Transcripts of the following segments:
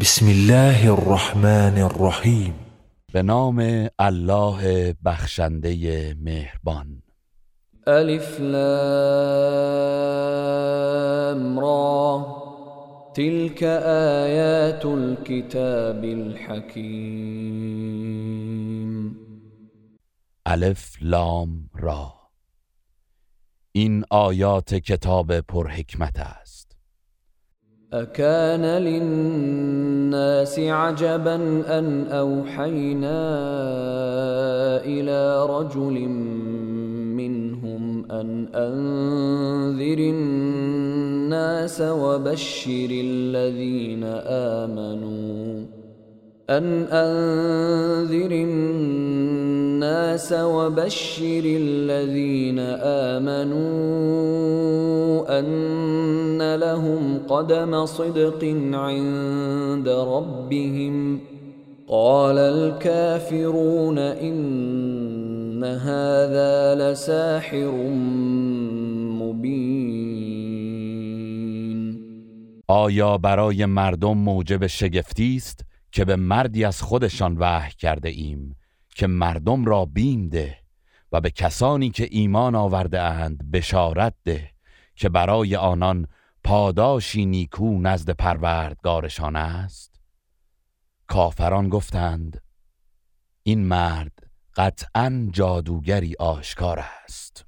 بسم الله الرحمن الرحیم به نام الله بخشنده مهربان. الف لام را. تلك آیات الكتاب الحکیم. الف لام را. این آیات کتاب پرحکمت است. أكان للناس عجبا أن أوحينا إلى رجل منهم أن أنذر الناس وبشر الذين آمنوا. أن أنذر الناس وبشر الذين آمنوا أن لهم قدم صدق عند ربهم. قال الكافرون إن هذا لساحر مبين. آیا برای مردم موجب شگفتی است؟ که به مردی از خودشان وحی کرده ایم که مردم را بیم ده و به کسانی که ایمان آورده اند بشارت ده که برای آنان پاداشی نیکو نزد پروردگارشان است. کافران گفتند این مرد قطعا جادوگری آشکار است.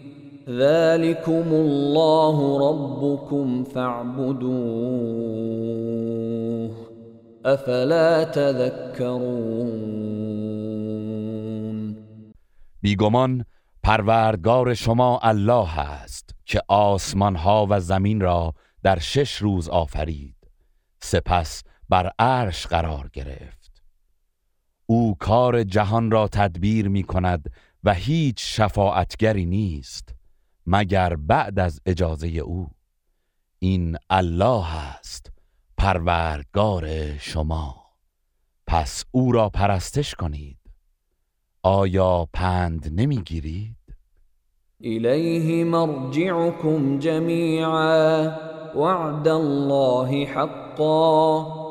ذلكم الله ربكم فاعبدوه افلا تذكرون بیگمان پروردگار شما الله است که آسمان ها و زمین را در شش روز آفرید. سپس بر عرش قرار گرفت. او کار جهان را تدبیر می کند و هیچ شفاعتگری نیست. مگر بعد از اجازه او. این الله است پروردگار شما. پس او را پرستش کنید. آیا پند نمی‌گیرید؟ الیه مرجعكم جمیعا. وعد الله حقا.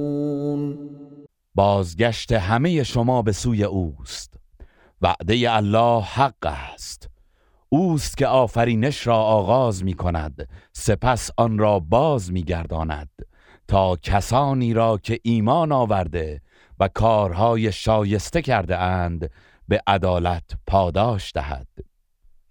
بازگشت همه شما به سوی اوست. وعده الله حق است. اوست که آفرینش را آغاز می کند سپس آن را باز می گرداند. تا کسانی را که ایمان آورده و کارهای شایسته کرده اند به عدالت پاداش دهد.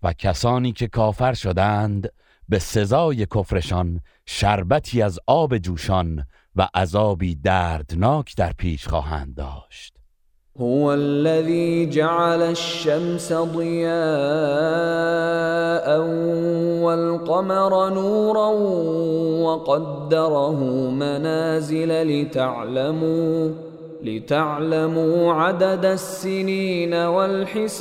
و کسانی که کافر شدند به سزای کفرشان شربتی از آب جوشان و عذابی دردناک در پیش خواهند داشت. هو الذي جعل الشمس ضياء والقمر نورا وقدره منازل لتعلموا لتعلموا عدد السنين والحساب.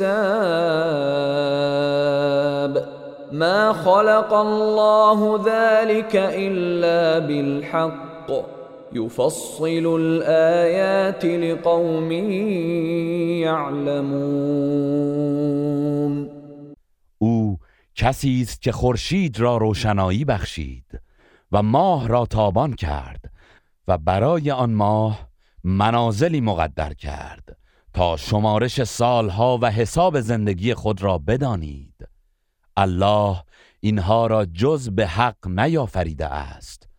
ما خلق الله ذلك إلا بالحق. يفصل الآيات لقوم يعلمون. او کسی است که خورشید را روشنایی بخشید و ماه را تابان کرد و برای آن ماه منازلی مقدر کرد تا شمارش سالها و حساب زندگی خود را بدانید. الله اینها را جز به حق نیافریده است.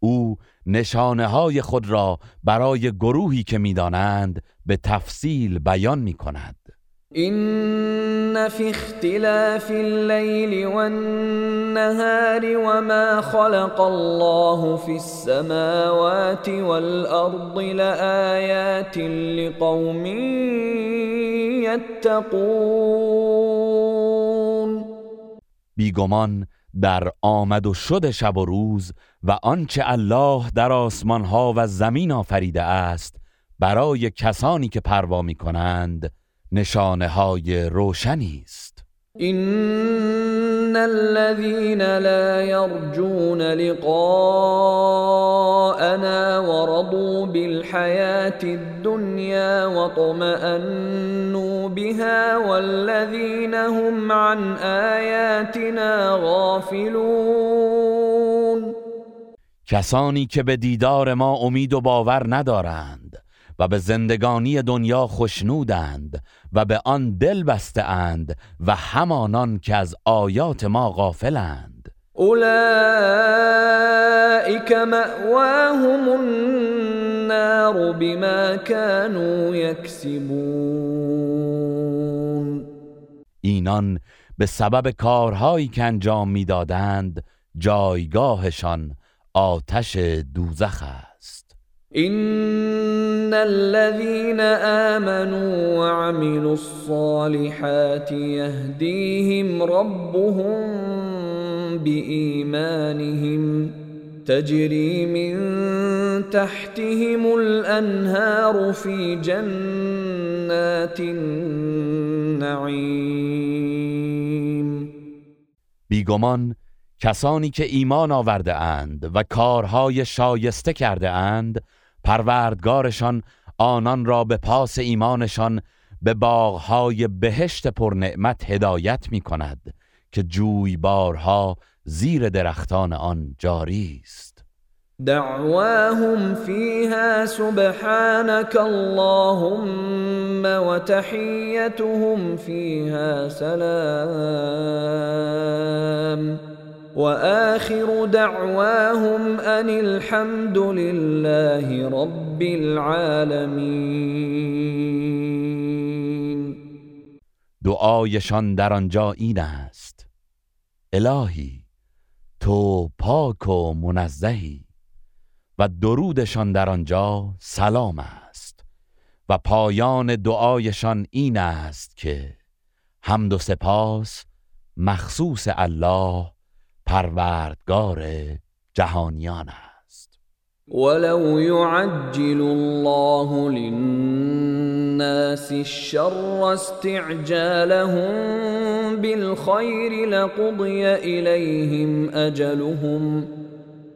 او نشانه های خود را برای گروهی که می‌دانند به تفصیل بیان می کند إن في اختلاف الليل والنهار وما خلق الله في السماوات والأرض لآيات لقوم يتقون. بیگمان در آمد و شد شب و روز و آنچه الله در آسمان ها و زمین آفریده است برای کسانی که پروا می کنند نشانه های روشنی است. إن الذين لا يرجون لقاءنا ورضوا بالحياة الدنيا واطمأنوا بها والذين هم عن آياتنا غافلون کسانی که به دیدار ما امید و باور ندارند و به زندگانی دنیا خشنودند و به آن دل بسته اند و همانان که از آیات ما غافلند اولئك مأواهم النار بما كانوا يكسبون اینان به سبب کارهایی که انجام می‌دادند جایگاهشان آتش دوزخ است. ان الذين آمنوا وعملوا الصالحات يهديهم ربهم بإيمانهم تجري من تحتهم الأنهار في جنات النعيم. بیگمان کسانی که ایمان آورده اند و کارهای شایسته کرده اند پروردگارشان آنان را به پاس ایمانشان به باغهای بهشت پرنعمت هدایت می کند که جویبارها زیر درختان آن جاری است. دعواهم فيها سبحانك اللهم وتحيتهم فيها سلام. وآخر دعواهم أن الحمد لله رب العالمين. دعایشان در آنجا این است. الهی تو پاک و منزهی و درودشان در آنجا سلام است. و پایان دعایشان این است که حمد و سپاس مخصوص الله پروردگار جهانیان است. ولو يعجل الله للناس الشر استعجالهم بالخير لقضي إليهم أجلهم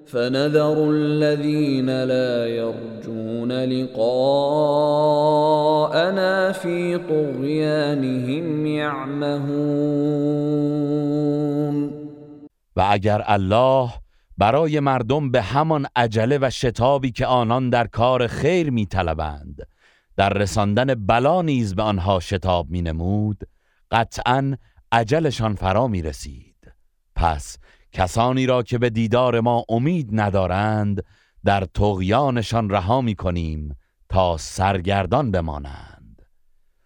فنذر الذين لا يرجون لقاءنا في طغيانهم يعمهون. و اگر الله برای مردم به همان عجله و شتابی که آنان در کار خیر می طلبند در رساندن بلا نیز به آنها شتاب می نمود قطعا عجلشان فرا می رسید پس کسانی را که به دیدار ما امید ندارند در تغیانشان رها می کنیم تا سرگردان بمانند.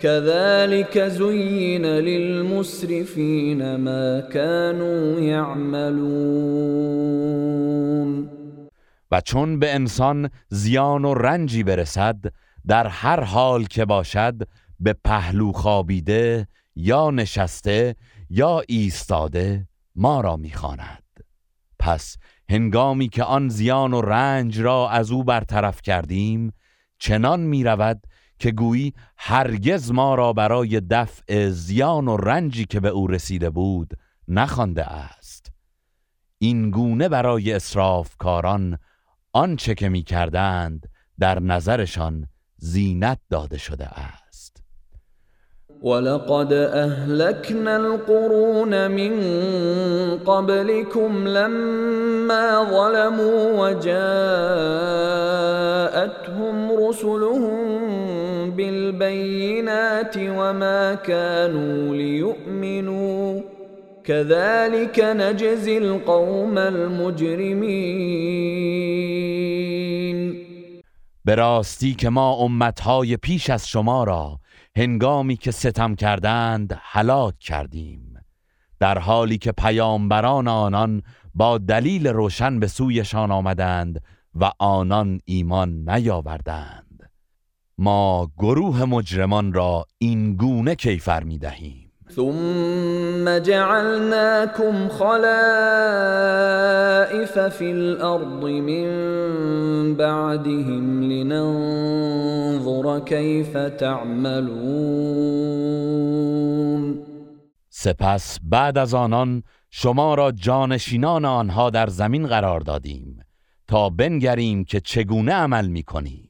كذلك زين للمسرفين ما كانوا يعملون. و چون به انسان زیان و رنجی برسد در هر حال که باشد به پهلو خوابیده یا نشسته یا ایستاده ما را می‌خواند. پس هنگامی که آن زیان و رنج را از او برطرف کردیم چنان می‌رود که گویی هرگز ما را برای دفع زیان و رنجی که به او رسیده بود نخوانده است. این گونه برای کاران آنچه که می کردند در نظرشان زینت داده شده است. ولقد اهلكنا القرون من قبلكم لما ظلموا وجاءتهم رسلهم بالبينات وما كانوا ليؤمنوا. كذلك نجزي القوم المجرمين. به که ما امتهای پیش از شما را هنگامی که ستم کردند هلاک کردیم. در حالی که پیامبران آنان با دلیل روشن به سویشان آمدند و آنان ایمان نیاوردند. ما گروه مجرمان را این گونه کیفر می دهیم. ثم جعلناكم خلائف في الارض من بعدهم لننظر كيف تعملون. سپس بعد از آنان شما را جانشینان آنها در زمین قرار دادیم تا بنگریم که چگونه عمل می کنید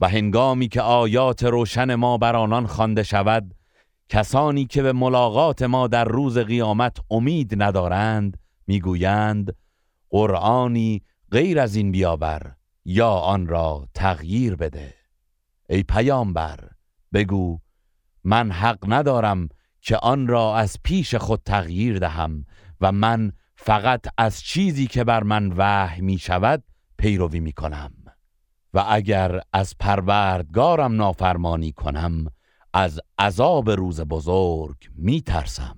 و هنگامی که آیات روشن ما بر آنان خوانده شود کسانی که به ملاقات ما در روز قیامت امید ندارند می‌گویند قرآنی غیر از این بیاور یا آن را تغییر بده. ای پیامبر بگو من حق ندارم که آن را از پیش خود تغییر دهم و من فقط از چیزی که بر من وحی می شود پیروی می کنم و اگر از پروردگارم نافرمانی کنم از عذاب روز بزرگ می ترسم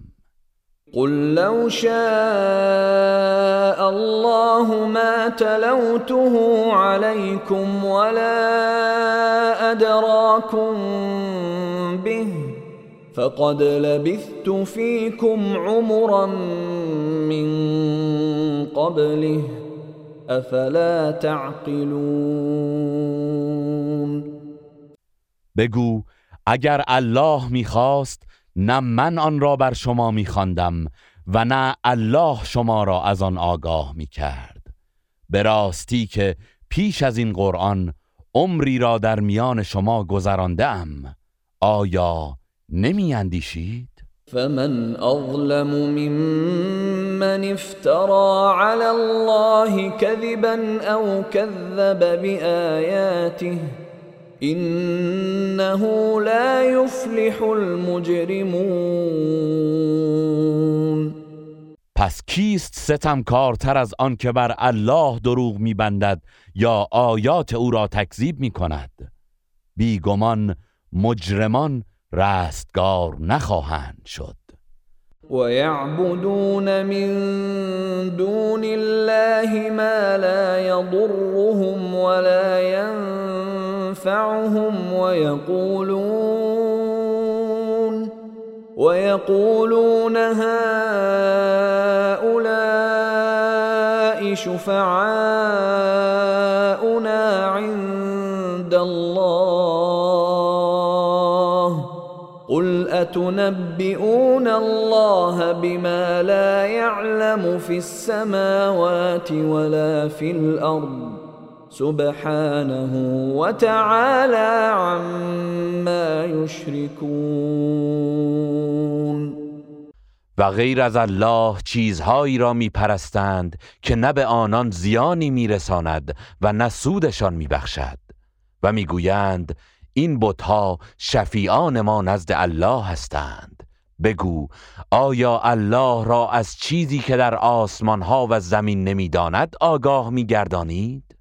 قل لو شاء الله ما تلوته عليكم ولا ادراكم به فقد لبثت فيكم عمرا من قبله. افلا تعقلون بگو اگر الله می‌خواست نه من آن را بر شما میخواندم و نه الله شما را از آن آگاه می‌کرد به راستی که پیش از این قرآن عمری را در میان شما گذرانده آیا نمی اندیشید؟ فمن اظلم ممن افترى على الله كذبا او كذب بآياته انه لا يفلح المجرمون. پس کیست ستمکارتر از آن که بر الله دروغ میبندد یا آیات او را تکذیب می کند بیگمان مجرمان رستگار نخواهند شد. ويعبدون من دون الله ما لا يضرهم ولا ينفعهم ويقولون ويقولون هؤلاء شفعاؤنا اتنبئون الله بما لا يعلم في السماوات ولا في الارض سبحانه وتعالى عما يشركون و غیر از الله چیزهایی را میپرستند که نه به آنان زیانی میرساند و نه سودشان میبخشد. و می‌گویند این بتها شفیعان ما نزد الله هستند. بگو آیا الله را از چیزی که در آسمان ها و زمین نمی‌داند آگاه میگردانید؟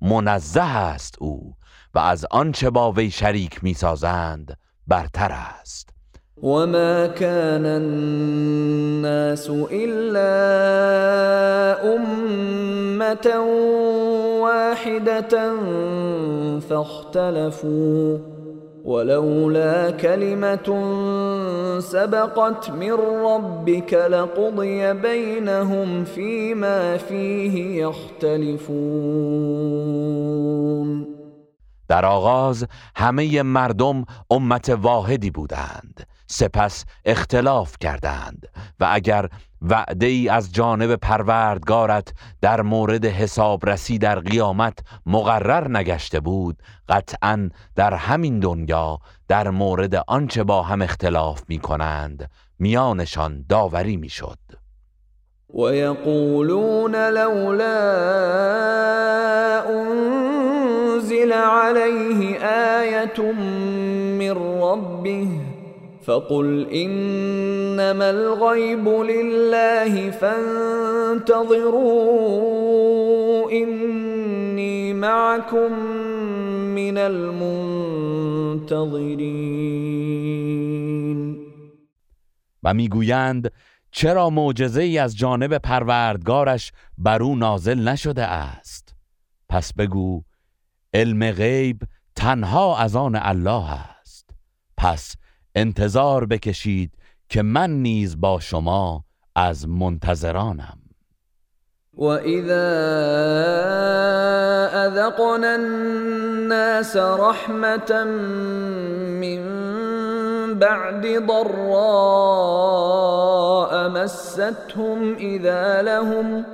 منزه است او و از آنچه با وی شریک می‌سازند برتر است. وما كان الناس إلا أمة واحدة فاختلفوا ولولا كلمة سبقت من ربك لقضي بينهم فيما فيه يختلفون. در آغاز همه مردم امت واحدی بودند. سپس اختلاف کردند و اگر وعده ای از جانب پروردگارت در مورد حسابرسی در قیامت مقرر نگشته بود قطعا در همین دنیا در مورد آنچه با هم اختلاف می کنند میانشان داوری می شد و یقولون لولا انزل علیه آیت من ربه فقل انما الغيب لله فانتظروا اني معكم من المنتظرین و می‌گویند چرا معجزه ای از جانب پروردگارش بر او نازل نشده است؟ پس بگو علم غیب تنها از آن الله است. پس انتظار بکشید که من نیز با شما از منتظرانم. و اذا اذقنا الناس رحمتا من بعد ضراء مستهم اذا لهم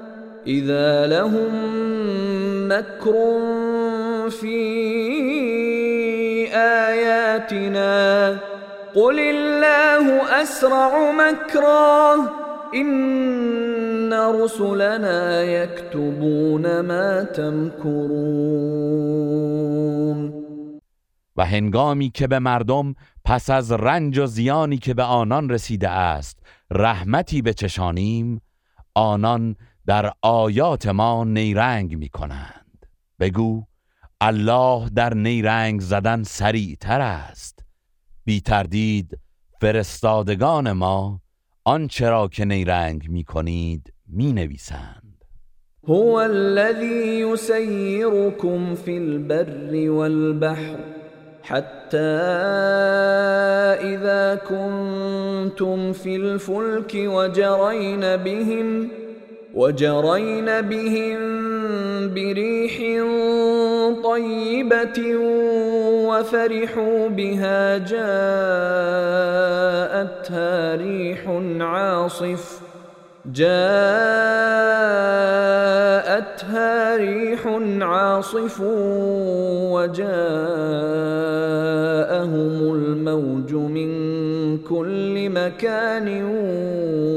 اذا لهم مكر في آياتنا قل الله اسرع مكرا ان رسلنا يكتبون ما تمكرون و هنگامی که به مردم پس از رنج و زیانی که به آنان رسیده است رحمتی بچشانیم آنان در آیات ما نیرنگ می کنند بگو الله در نیرنگ زدن سریعتر است. بی تردید فرستادگان ما آنچه را که نیرنگ می کنید می نویسند. هو الذي يسيركم في البر والبحر حتى إذا كنتم في الفلك وجرين بهم وجرين بهم بريح طيبة وفرحوا بها جاءتها ريح عاصف. جاءتها ريح عاصف وجاءهم الموج من كل مكان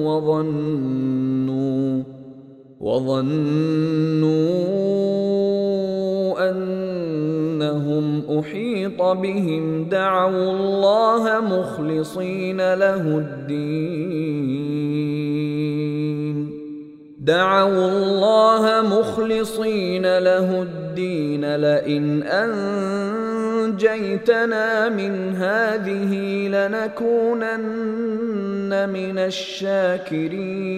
وظنوا وظنوا أنهم أحيط بهم دعوا الله مخلصين له الدين. دعوا الله مخلصين له الدين. لئن أنجيتنا من هذه لنكونن من الشاكرين.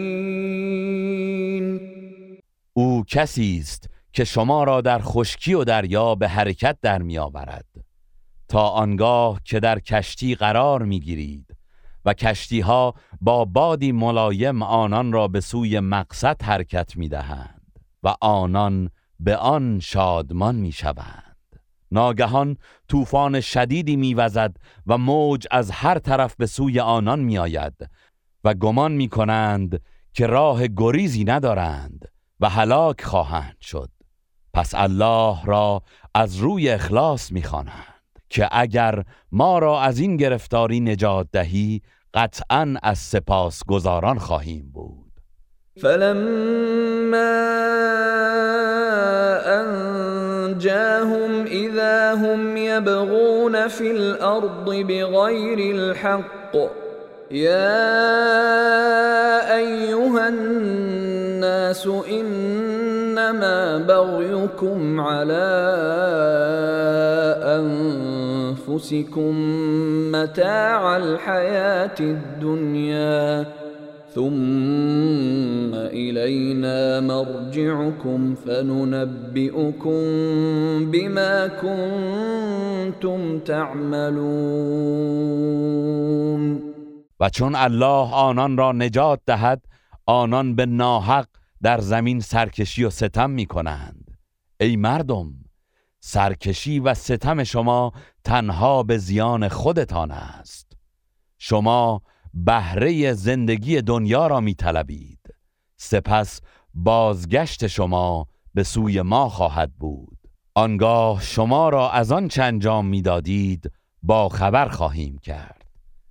او کسی است که شما را در خشکی و دریا به حرکت در می آورد. تا آنگاه که در کشتی قرار می گیرید و کشتی ها با بادی ملایم آنان را به سوی مقصد حرکت می دهند و آنان به آن شادمان می شوند. ناگهان طوفان شدیدی میوزد و موج از هر طرف به سوی آنان می آید و گمان می کنند که راه گریزی ندارند و هلاک خواهند شد. پس الله را از روی اخلاص می‌خوانند که اگر ما را از این گرفتاری نجات دهی قطعا از سپاس گذاران خواهیم بود. فلما انجاهم اذا هم يبغون في الارض بغير الحق يا ايها الناس ان إنما بغيكم على أنفسكم متاع الحياة الدنيا ثم إلينا مرجعكم فننبئكم بما كنتم تعملون. و چون الله آنان را نجات دهد آنان به ناحق در زمین سرکشی و ستم می کنند ای مردم سرکشی و ستم شما تنها به زیان خودتان است. شما بهره زندگی دنیا را می طلبید سپس بازگشت شما به سوی ما خواهد بود. آنگاه شما را از آن چه انجام می‌دادید با خبر خواهیم کرد.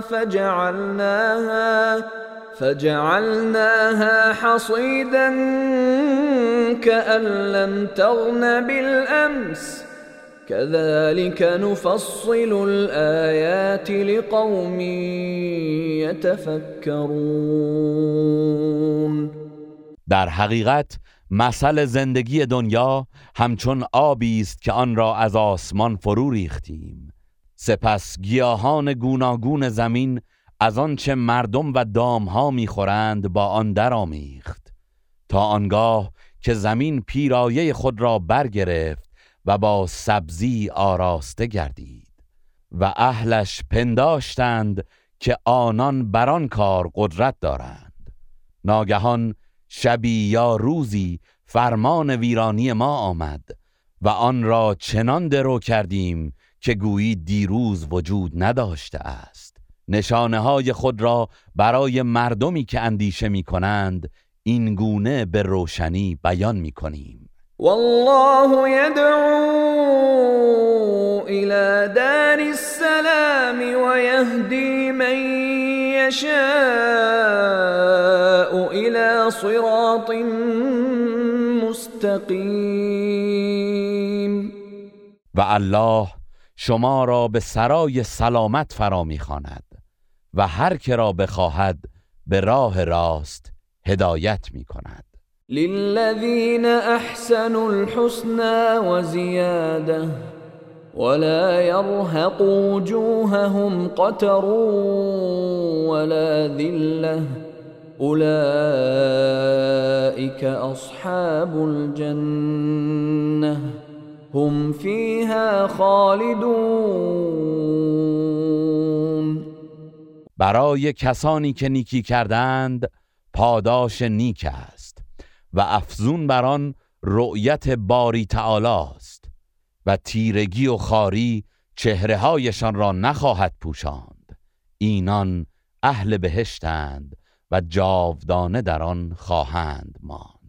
فجعلناها فجعلناها حصيدا كأن لم تغن بالأمس. كذلك نفصل الآيات لقوم يتفكرون. در حقیقت مثل زندگی دنیا همچون آبی است که آن را از آسمان فرو ریختیم. سپس گیاهان گوناگون زمین از آنچه مردم و دامها می‌خورند با آن درآمیخت تا آنگاه که زمین پیرایه خود را برگرفت و با سبزی آراسته گردید و اهلش پنداشتند که آنان بران کار قدرت دارند. ناگهان شبی یا روزی فرمان ویرانی ما آمد و آن را چنان درو کردیم که گویی دیروز وجود نداشته است. نشانه های خود را برای مردمی که اندیشه می کنند این گونه به روشنی بیان می کنیم والله يدعو الى دار السلام ويهدي من يشاء الى صراط مستقیم. و الله شما را به سرای سلامت فرا می‌خواند و هر که را بخواهد به راه راست هدایت می کند للذین احسنوا الحسنى وزیاده ولا يرهق وجوههم قتر ولا ذله اولئك اصحاب الجنه هم فیها خالدون. برای کسانی که نیکی کردند پاداش نیک است و افزون بر آن رؤیت باری تعالی است و تیرگی و خاری چهره هایشان را نخواهد پوشاند. اینان اهل بهشتند و جاودانه در آن خواهند ماند.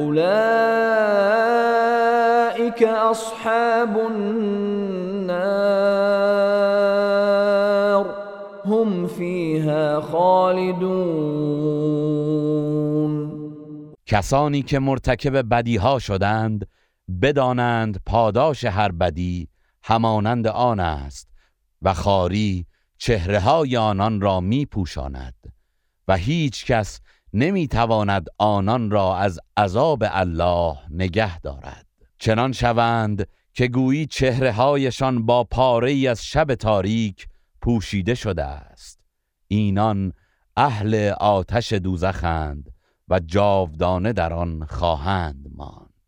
اولئك اصحاب النار. هم فيها خالدون. کسانی که مرتکب بدیها شدند بدانند پاداش هر بدی همانند آن است و خاری چهره های آنان را می پوشاند و هیچ کس نمی تواند آنان را از عذاب الله نگه دارد. چنان شوند که گویی چهره هایشان با پاره از شب تاریک پوشیده شده است. اینان اهل آتش دوزخند و جاودانه در آن خواهند ماند.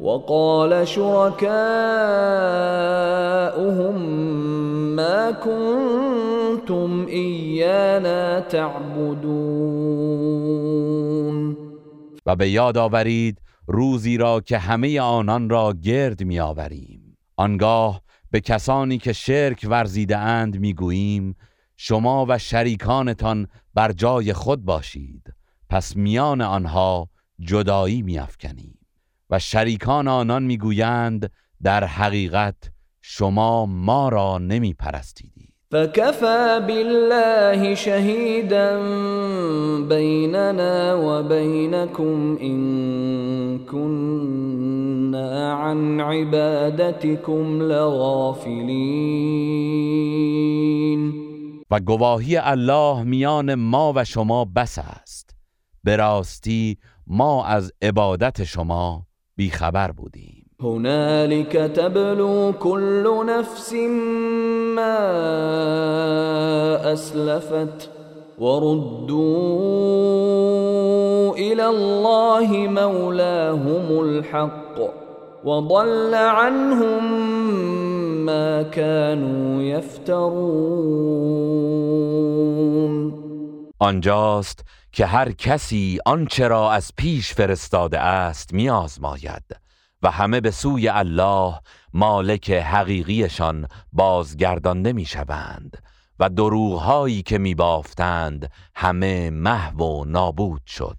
وقال شركاؤهم ما كنتم ایانا تعبدون. و به یاد آورید روزی را که همه آنان را گرد می آوریم آنگاه به کسانی که شرک ورزیده اند می گوییم شما و شریکانتان بر جای خود باشید. پس میان آنها جدایی می افکنیم و شریکان آنان می‌گویند در حقیقت شما ما را نمی پرستیدید فكفى بالله شهيدا بيننا وبينكم إن كنا عن عبادتكم لغافلين و گواهی الله میان ما و شما بس است. به راستی ما از عبادت شما بیخبر بودیم. هنالك تبلو كل نفس ما اسلفت وردوا إلى الله مولاهم الحق وضل عنهم ما كانوا يفترون. آنجاست که هر کسی آنچه را از پیش فرستاده است میآزماید و همه به سوی الله مالک حقیقیشان بازگردانده می‌شوند و دروغهایی که میبافتند همه محو و نابود شد.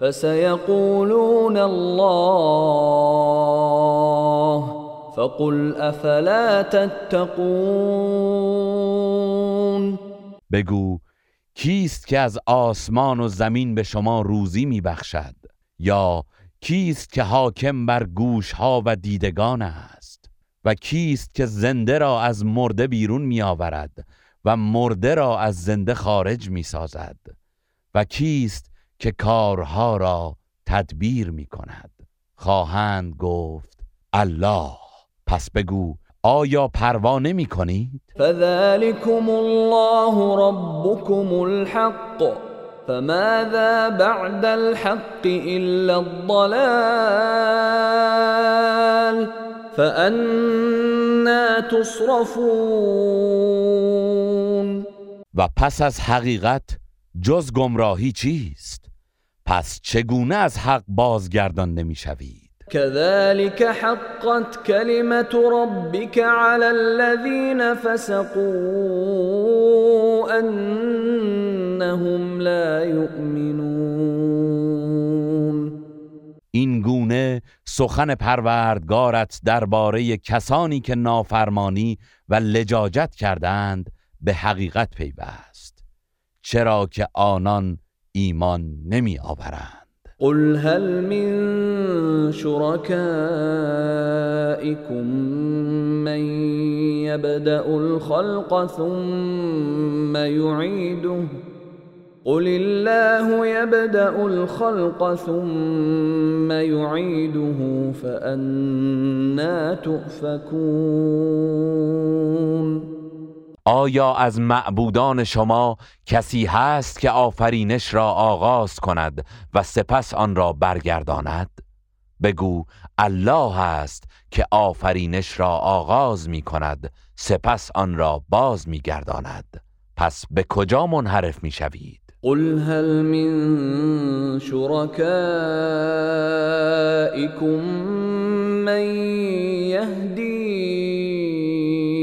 فسيقولون الله فقل افلا تتقون بگو کیست که از آسمان و زمین به شما روزی میبخشد؟ یا کیست که حاکم بر گوشها و دیدگان است؟ و کیست که زنده را از مرده بیرون میآورد و مرده را از زنده خارج می‌سازد؟ و کیست که کارها را تدبیر می کند خواهند گفت الله. پس بگو آیا پروا نمی کنید؟ فذلكم الله ربكم الحق. فماذا بعد الحق إلا الضلال؟ فأنا تصرفون. و پس از حقیقت جز گمراهی چیست؟ پس چگونه از حق بازگردان نمی‌شوید؟ كذلك حقت كلمة ربك على الذين فسقوا أنهم لا يؤمنون این گونه سخن پروردگارت درباره کسانی که نافرمانی و لجاجت کردند به حقیقت پیوست. چرا که آنان ایمان نمی آورند. قل هل من شركائكم من يبدأ الخلق ثم يعيده قل الله يبدأ الخلق ثم يعيده فأنا تؤفكون آیا از معبودان شما کسی هست که آفرینش را آغاز کند و سپس آن را برگرداند؟ بگو الله است که آفرینش را آغاز می کند سپس آن را باز می گرداند. پس به کجا منحرف می شوید؟ قل هل من شركائكم من يهدي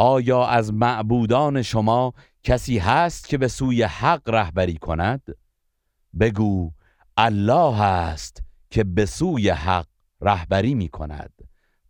آیا از معبودان شما کسی هست که به سوی حق رهبری کند؟ بگو الله است که به سوی حق رهبری می کند.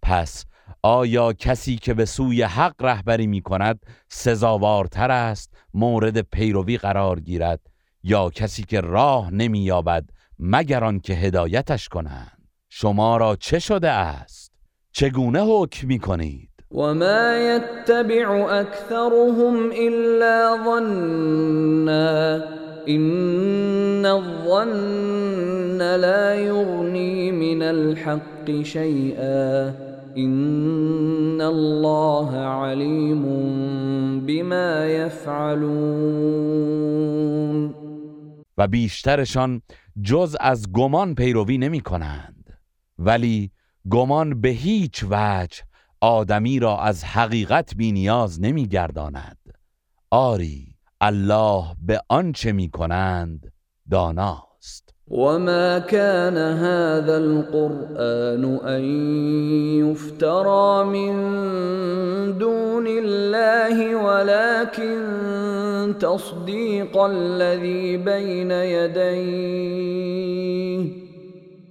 پس آیا کسی که به سوی حق رهبری می کند سزاوارتر است مورد پیروی قرار گیرد یا کسی که راه نمی یابد مگر آنکه هدایتش کنند؟ شما را چه شده است؟ چگونه حکم می کنید؟ وما يتبع اكثرهم الا ظنا ان الظن لا يغني من الحق شيئا ان الله عليم بما يفعلون و بیشترشان جز از گمان پیروی نمی کنند ولی گمان به هیچ وجه آدمی را از حقیقت بی نیاز نمی گرداند. آری الله به آنچه می کنند داناست. وما كان هذا القرآن أن يفترى من دون الله ولكن تصديق الذي بين يديه.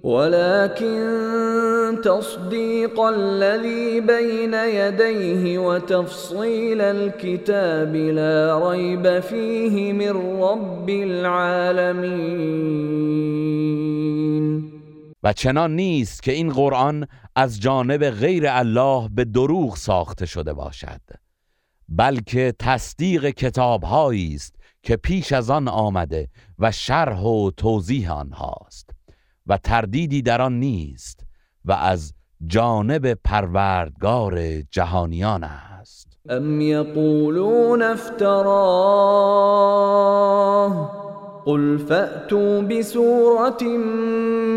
ولكن تصديق الذي بين يديه وتفصيل الكتاب لا ريب فيه من رب العالمين. و چنان نیست که این قرآن از جانب غیر الله به دروغ ساخته شده باشد بلکه تصدیق کتابهایی است که پیش از آن آمده و شرح و توضیح آنهاست. و تردیدی در آن نیست و از جانب پروردگار جهانیان است. ام یقولون افتراه قل فأتوا بسورة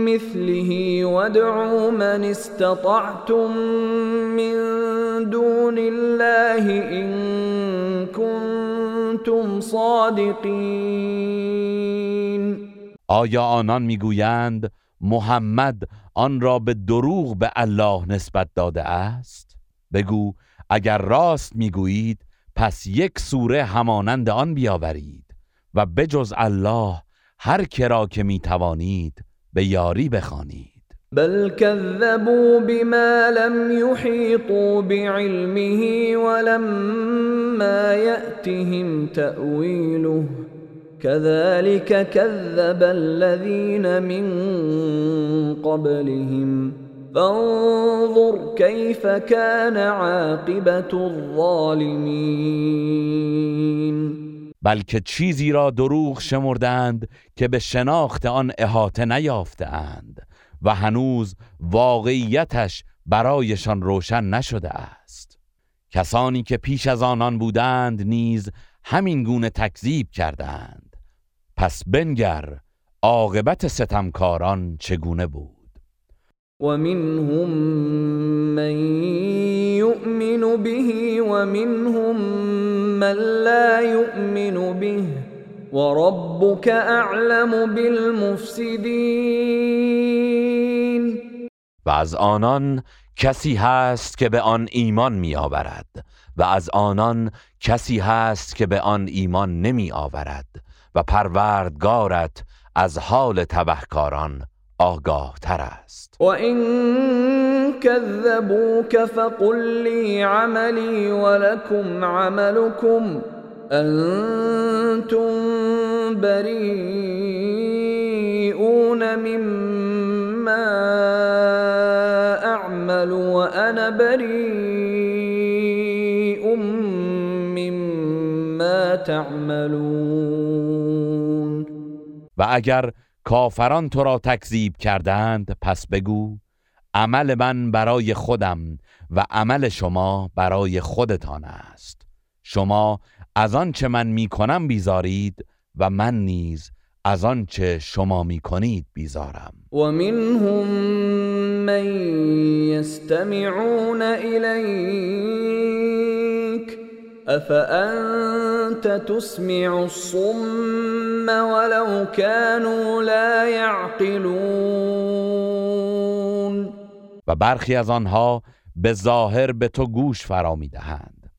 مثله وادعوا من استطعتم من دون الله إن كنتم صادقين آیا آنان می‌گویند محمد آن را به دروغ به الله نسبت داده است؟ بگو اگر راست می‌گویید پس یک سوره همانند آن بیاورید و بجز الله هر کرا که می‌توانید به یاری بخوانید. بل كذبوا بما لم يحيطوا بعلمه ولما يأتهم تأويله كذلك كذب الذين من قبلهم. فانظر كيف كان عاقبة الظالمين. بلکه چیزی را دروغ شمردند که به شناخت آن احاطه نیافتند و هنوز واقعیتش برایشان روشن نشده است. کسانی که پیش از آنان بودند نیز همین گونه تکذیب کردند پس بنگر عاقبت ستمکاران چگونه بود؟ و منهم من یؤمن به و منهم من لا یؤمن به و ربک اعلم بالمفسدین. و از آنان کسی هست که به آن ایمان می آورد و از آنان کسی هست که به آن ایمان نمی آورد و پروردگارت از حال تبهکاران آگاه تر است. و این کذبوک فقل لی عملی ولکم عملکم انتم بریئون مما اعمل وانا بريء مما تعملون. و اگر کافران تو را تکذیب کردند پس بگو عمل من برای خودم و عمل شما برای خودتان است. شما از آنچه من می کنم بیزارید و من نیز از آنچه شما می کنید بیزارم. و منهم من یستمعون الیک افانت تسمع الصم ولو كانوا لا يعقلون؟ و برخی از آنها به ظاهر به تو گوش فرا می‌دهند.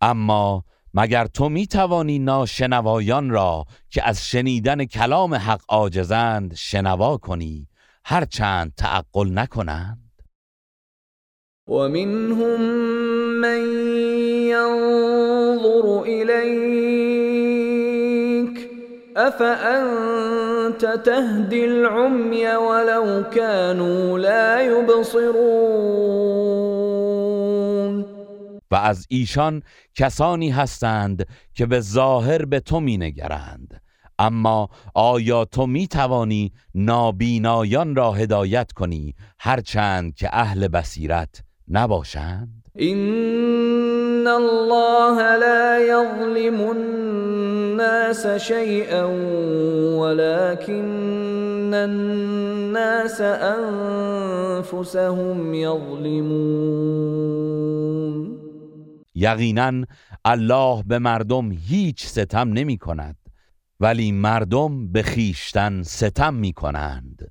اما مگر تو می توانی ناشنوایان را که از شنیدن کلام حق عاجزند شنوا کنی هرچند تعقل نکنند؟ و منهم من ینظر الیک افانت تهدی العمی ولو كانوا لا يبصرون؟ و از ایشان کسانی هستند که به ظاهر به تو می نگرند اما آیا تو می توانی نابینایان را هدایت کنی هرچند که اهل بصیرت نباشند؟ این الله لا یظلم الناس شیئا ولكن الناس انفسهم یظلمون یقینا الله به مردم هیچ ستم نمی کند ولی مردم به خیشتن ستم می کنند.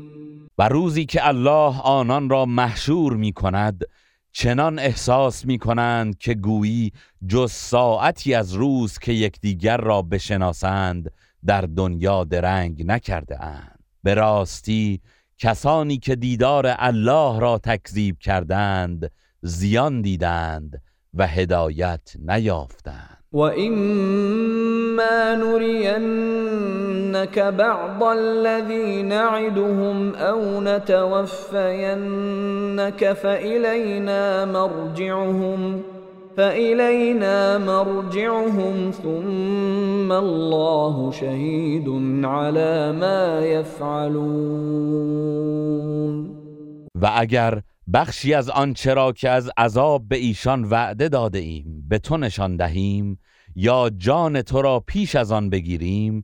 و روزی که الله آنان را محشور می کند چنان احساس می کنند که گویی جز ساعتی از روز که یکدیگر را بشناسند در دنیا درنگ نکرده اند به راستی کسانی که دیدار الله را تکذیب کردند زیان دیدند و هدایت نیافتند. و اما نرینك بعض الذي نعدهم او نتوفینك فإلینا مرجعهم فإلینا مرجعهم ثم الله شهید على ما یفعلون و اگر بخشی از آنچه را که از عذاب به ایشان وعده داده ایم به تو نشان دهیم یا جان تو را پیش از آن بگیریم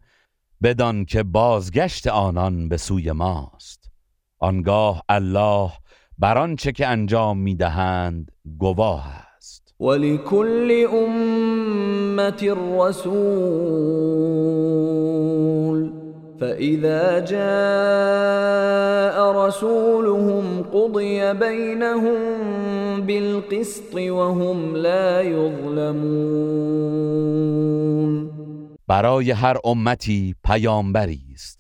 بدان که بازگشت آنان به سوی ماست. آنگاه الله بر آنچه که انجام می‌دهند گواه است. ولكل امت رسول فإذا جاء رسولهم قضي بينهم بالقسط وهم لا يظلمون برای هر امتی پیامبری است.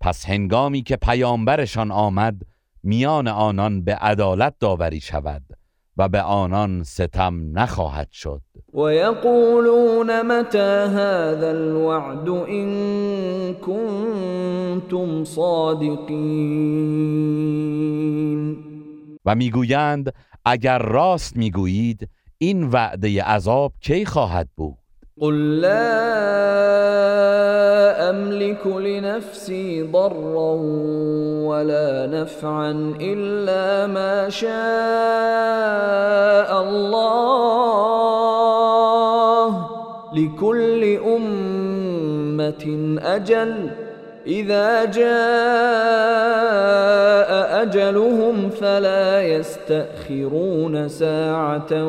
پس هنگامی که پیامبرشان آمد میان آنان به عدالت داوری شود و به آنان ستم نخواهد شد. ويقولون متى هذا الوعد إن كنتم صادقين. و می‌گویند اگر راست می‌گویید این وعده عذاب کی خواهد بود؟ قل لا املك لنفسي ضرا ولا نفعا الا ما شاء الله. لكل امه اجل اذا جاء اجلهم فلا يستأخرون ساعه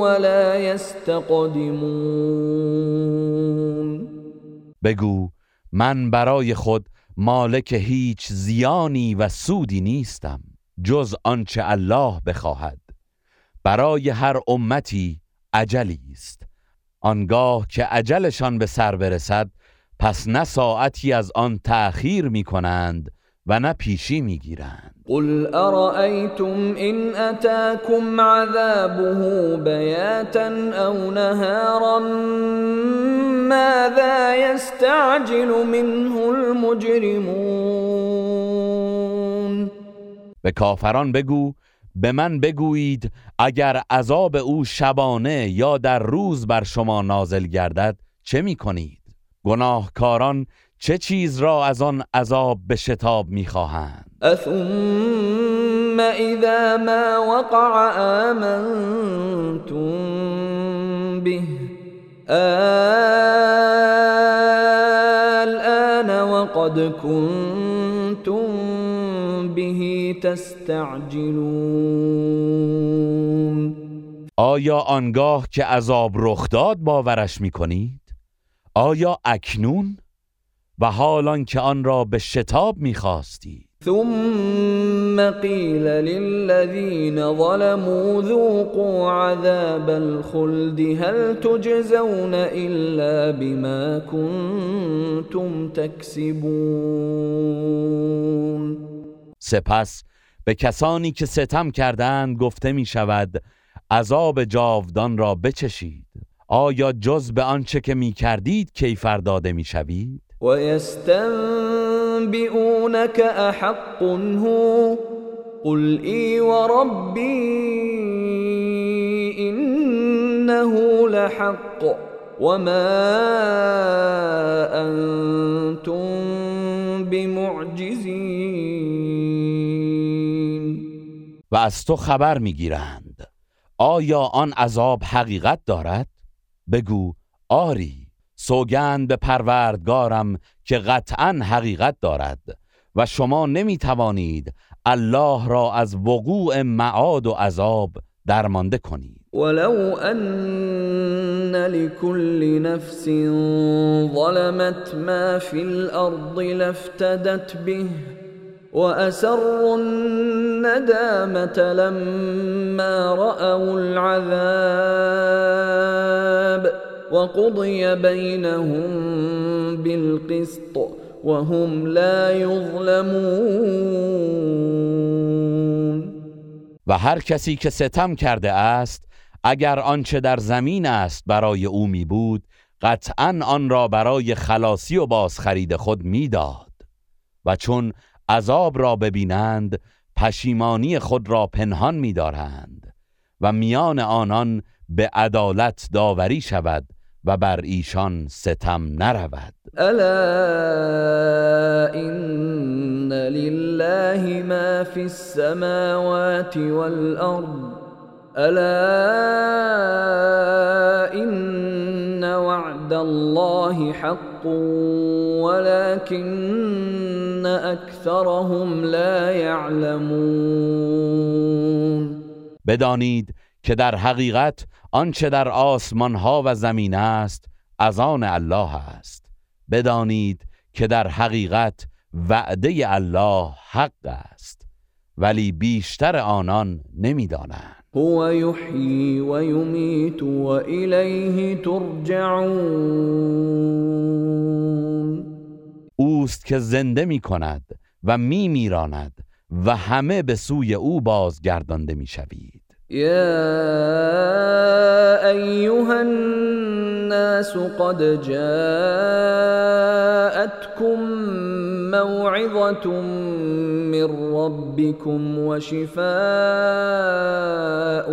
ولا يستقدمون. بگو من برای خود مالک هیچ زیانی و سودی نیستم جز آنچه الله بخواهد. برای هر امتی اجلی است. آنگاه که اجلشان به سر برسد پس نه ساعتی از آن تأخیر می کنند و نه پیشی می گیرند قل أرأيتم إن أتاكم عذابه بياتا أو نهارا ماذا يستعجل منه المجرمون به کافران بگو به من بگویید اگر عذاب او شبانه یا در روز بر شما نازل گردد چه می کنید؟ گناهکاران چه چیز را از آن عذاب به شتاب می‌خواهند؟ اثم اذا ما وقع آمنتم به الان وقد كنتم به تستعجلون. آیا آنگاه که عذاب رخ داد باورش می‌کنید آیا اکنون؟ و حالان که آن را به شتاب می‌خواستی. ثم قیل للذین ظلموا ذوقوا عذاب الخلد هل تجزون الا بما كنتم تکسبون. سپس به کسانی که ستم کردند گفته می شود عذاب جاودان را بچشید. آیا جز به آنچه که می کردید کیفر داده می شوید؟ ويستنبئونك احق هو قل اي وربي انه لحق وما انتم بمعجزين و از تو خبر می‌گیرند آیا آن عذاب حقیقت دارد بگو آری سوگند به پروردگارم که قطعا حقیقت دارد و شما نمی توانید الله را از وقوع معاد و عذاب درمانده کنید. ولو ان لكل نفس ظلمت ما في الارض لافتدت به واسروا الندامه لما راوا العذاب وقضي بينهم بالقسط وهم لا يظلمون. و هر کسی که ستم کرده است اگر آنچه در زمین است برای او می بود قطعا آن را برای خلاصی و بازخرید خود می‌داد و چون عذاب را ببینند پشیمانی خود را پنهان می‌دارند و میان آنان به عدالت داوری شود و بر ایشان ستم نرود. الا ان لله ما فی السماوات والارض الا ان وعد الله حق ولكن اكثرهم لا يعلمون. بدانید که در حقیقت آنچه در آسمان ها و زمین است از آن الله است. بدانید که در حقیقت وعده الله حق است ولی بیشتر آنان نمی‌دانند. هو یحیی و یمیت و الیه ترجعون. اوست که زنده می کند و می میراند و همه به سوی او بازگردانده می شوید يا ايها الناس قد جاءتكم موعظه من ربكم وشفاء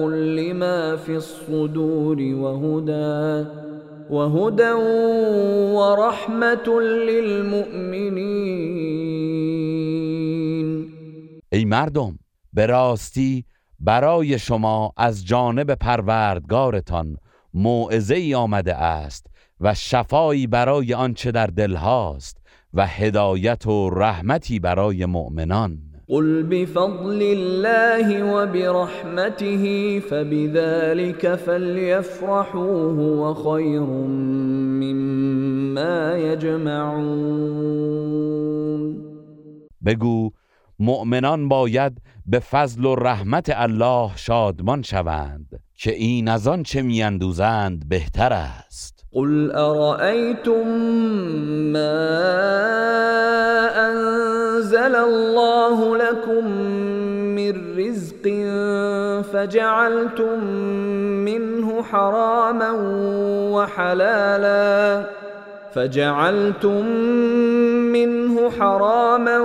لما في الصدور وهدى وهدى ورحمه للمؤمنين. ای مردم به راستی برای شما از جانب پروردگارتان موعظه ای آمده است و شفایی برای آنچه در دل هاست. و هدایت و رحمتی برای مؤمنان. قل بفضل الله وبرحمته فبذلك فليفرحوا هو خير مما يجمعون. بگو مؤمنان باید به فضل و رحمت الله شادمان شوند که این از آن چه میاندوزند بهتر است. قل ارأيتم ما انزل الله لكم من رزق فجعلتم منه حراما وحلالا فجعلتم منه حراما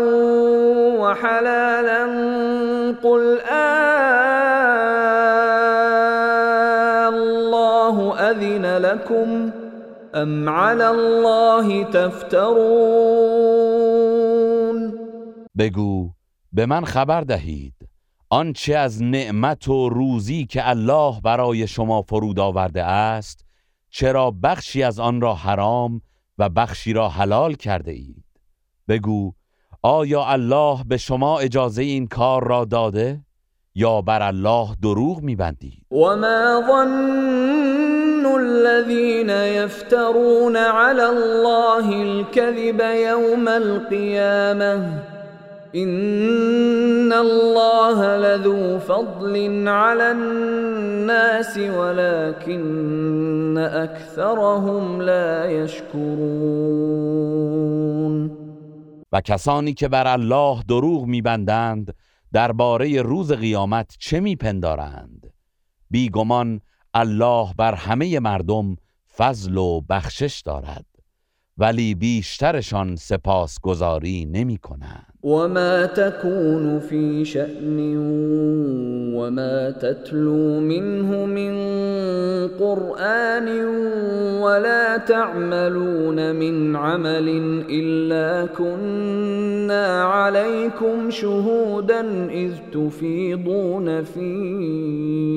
وحلالا قل آه الله أذن لكم أم على الله تفترون بگو به من خبر دهید آنچه از نعمت و روزی که الله برای شما فرود آورده است چرا بخشی از آن را حرام و بخشی را حلال کرده اید؟ بگو آیا الله به شما اجازه این کار را داده یا بر الله دروغ میبندید؟ وما ظن الذين يفترون على الله الكذب يوم القيامه ان الله لذو فضل على الناس ولكن اكثرهم لا يشكرون و کسانی که بر الله دروغ میبندند درباره روز قیامت چه میپندارند؟ بیگمان الله بر همه مردم فضل و بخشش دارد ولی بیشترشان سپاسگزاری نمی کنند. وما تكون في شأن وما تتلو منه من قرآن ولا تعملون من عمل إلا كنا عليكم شهودا إذ تفيضون فيه.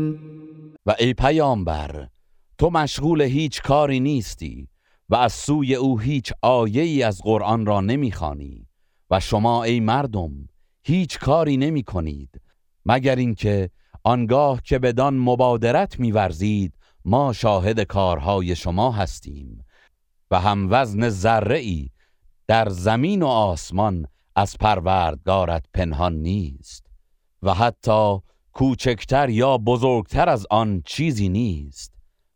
و ای پیامبر تو مشغول هیچ کاری نیستی و از سوی او هیچ آیه ای از قرآن را نمی‌خوانی و شما ای مردم هیچ کاری نمی کنید مگر اینکه آنگاه که بدان مبادرت میورزید ما شاهد کارهای شما هستیم و هم وزن ذره در زمین و آسمان از پروردگارت پنهان نیست و حتی کوچکتر یا بزرگتر از آن چیزی نیست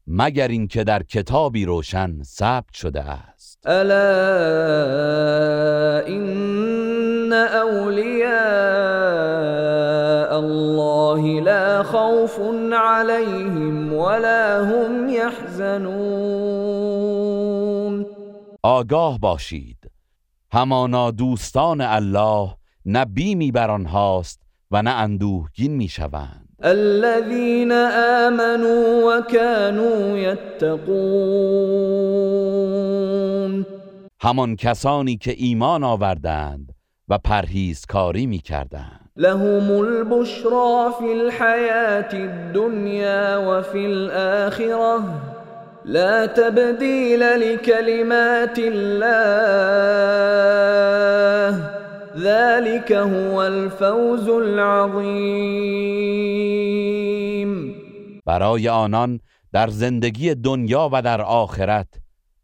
مگر اینکه در کتابی روشن ثبت شده است. الا ان اولیاء الله لا خوف عليهم ولا هم يحزنون آگاه باشید. همانا دوستان الله نه بیمی بر آنهاست و نه اندوهگین می‌شوند. الذين آمنوا وكانوا يتقون همان کسانی که ایمان آوردند و پرهیزکاری می‌کردند. لهم البشرى في الحياة الدنيا وفي الآخرة لا تبديل لكلمات الله ذلك هو الفوز العظیم برای آنان در زندگی دنیا و در آخرت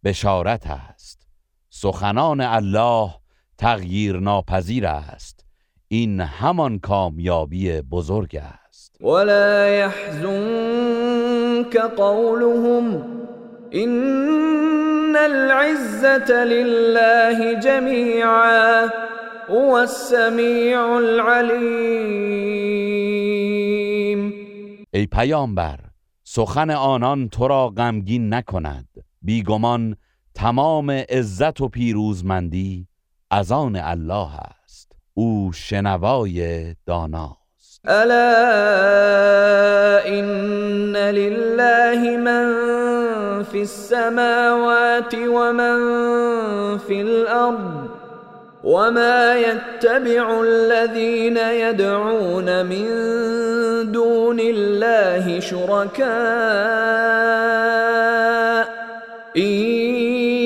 بشارت است. سخنان الله تغییر ناپذیر است. این همان کامیابی بزرگ است. ولا يحزنك قولهم ان العزة لله جميعا. هو السمیع العلیم ای پیامبر سخن آنان تو را غمگین نکند. بیگمان تمام عزت و پیروزمندی از آن الله است. او شنوای داناست. الا ان لله من فی السماوات و من فی الارض. وما يتبع الذين يدعون من دون الله شركاء إن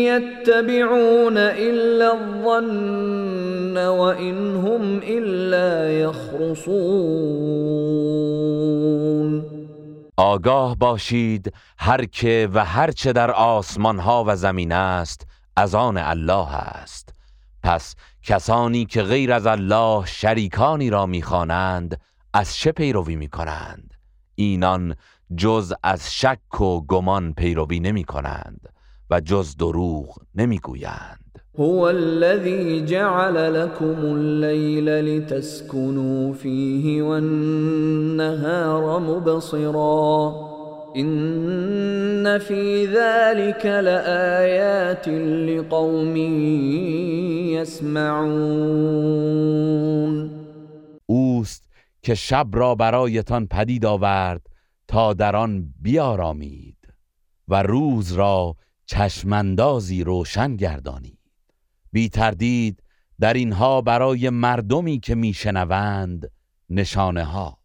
يتبعون إلا الظن وإن هم إلا يخرصون آگاه باشید هر که و هر چه در آسمان ها و زمین است از آن الله است. پس کسانی که غیر از الله شریکانی را می‌خوانند از چه پیروی می‌کنند؟ اینان جز از شک و گمان پیروی نمی کنند و جز دروغ نمی‌گویند. هو الذي جعل لكم الليل لتسكنوا فيه والنهار مبصرا. ان في ذلك لآيات لقوم يسمعون اوست که شب را برایتان پدید آورد تا در آن بیارامید و روز را چشمندازی روشن گردانید. بی تردید در اینها برای مردمی که میشنوند نشانه هاست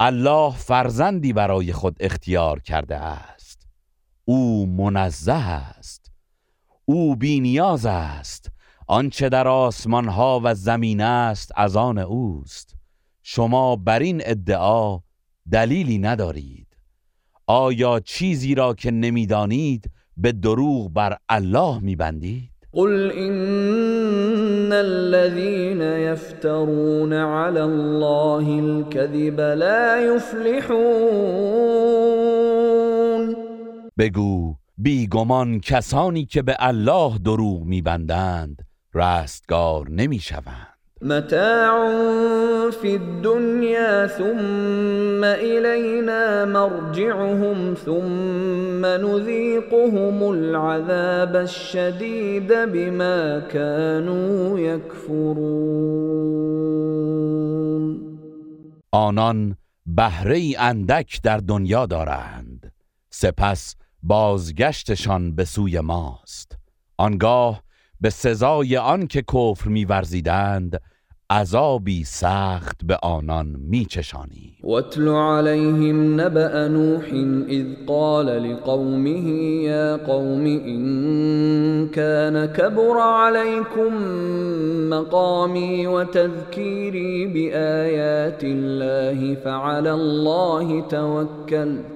الله فرزندی برای خود اختیار کرده است. او منزه است. او بینیاز است. آنچه در آسمان ها و زمین است از آن اوست. شما بر این ادعا دلیلی ندارید. آیا چیزی را که نمی‌دانید به دروغ بر الله میبندید؟ قل ان الذين يفترون على الله الكذب لا يفلحون. بگو بیگمان کسانی که به الله دروغ میبندند رستگار نمی‌شوند. متاع في الدنيا ثم إلينا مرجعهم ثم نذيقهم العذاب الشديد بما كانوا يكفرون. آنان بهره اندک در دنیا دارند. سپس بازگشتشان به سوی ماست. آنگاه به سزای آن که کفر میورزیدند عذابی سخت به آنان میچشانی. واتل عليهم نبأ نوح اذ قال لقومه يا قوم إن كان كبر عليكم مقامي وتذكيري بآيات الله فعلى الله توكلت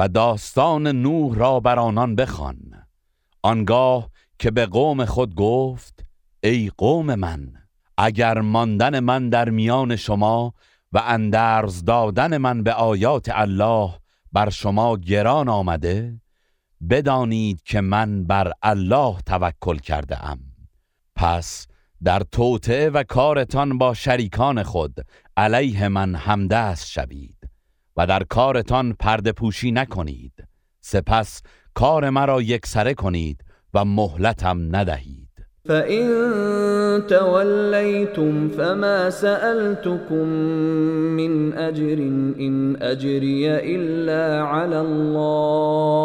و داستان نوح را بر آنان بخوان. آنگاه که به قوم خود گفت ای قوم من اگر ماندن من در میان شما و اندرز دادن من به آیات الله بر شما گران آمده بدانید که من بر الله توکل کرده ام پس در توطعه و کارتان با شریکان خود علیه من همدست شوید. و در کارتان پرده پوشی نکنید. سپس کار مرا یکسره کنید و مهلتم ندهید. فإن توليتم فما سألتكم من أجر إن أجري إلا على الله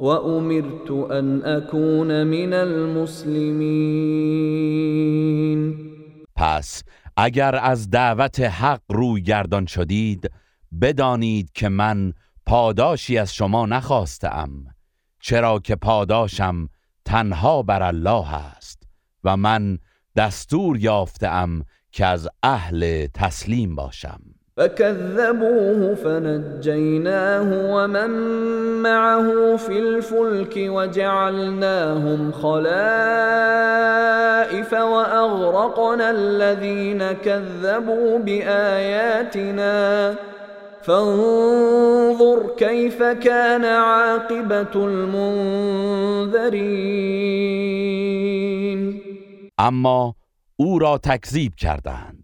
وأمرت أن أكون من المسلمين. پس اگر از دعوت حق روی گردان شدید بدانید که من پاداشی از شما نخواستم چرا که پاداشم تنها بر الله است و من دستور یافتم که از اهل تسلیم باشم. فكذبوه فنجيناه ومن معه في الفلك وجعلناهم خلائف وأغرقنا الذين كذبوا بآياتنا. فانظر كيف كان عاقبة المنذرين. اما أو را تکذیب کردند.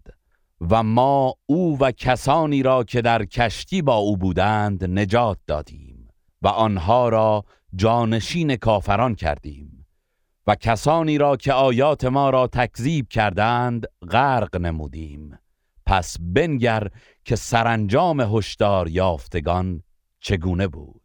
و ما او و کسانی را که در کشتی با او بودند نجات دادیم و آنها را جانشین کافران کردیم و کسانی را که آیات ما را تکذیب کردند غرق نمودیم. پس بنگر که سرانجام هشدار یافتگان چگونه بود؟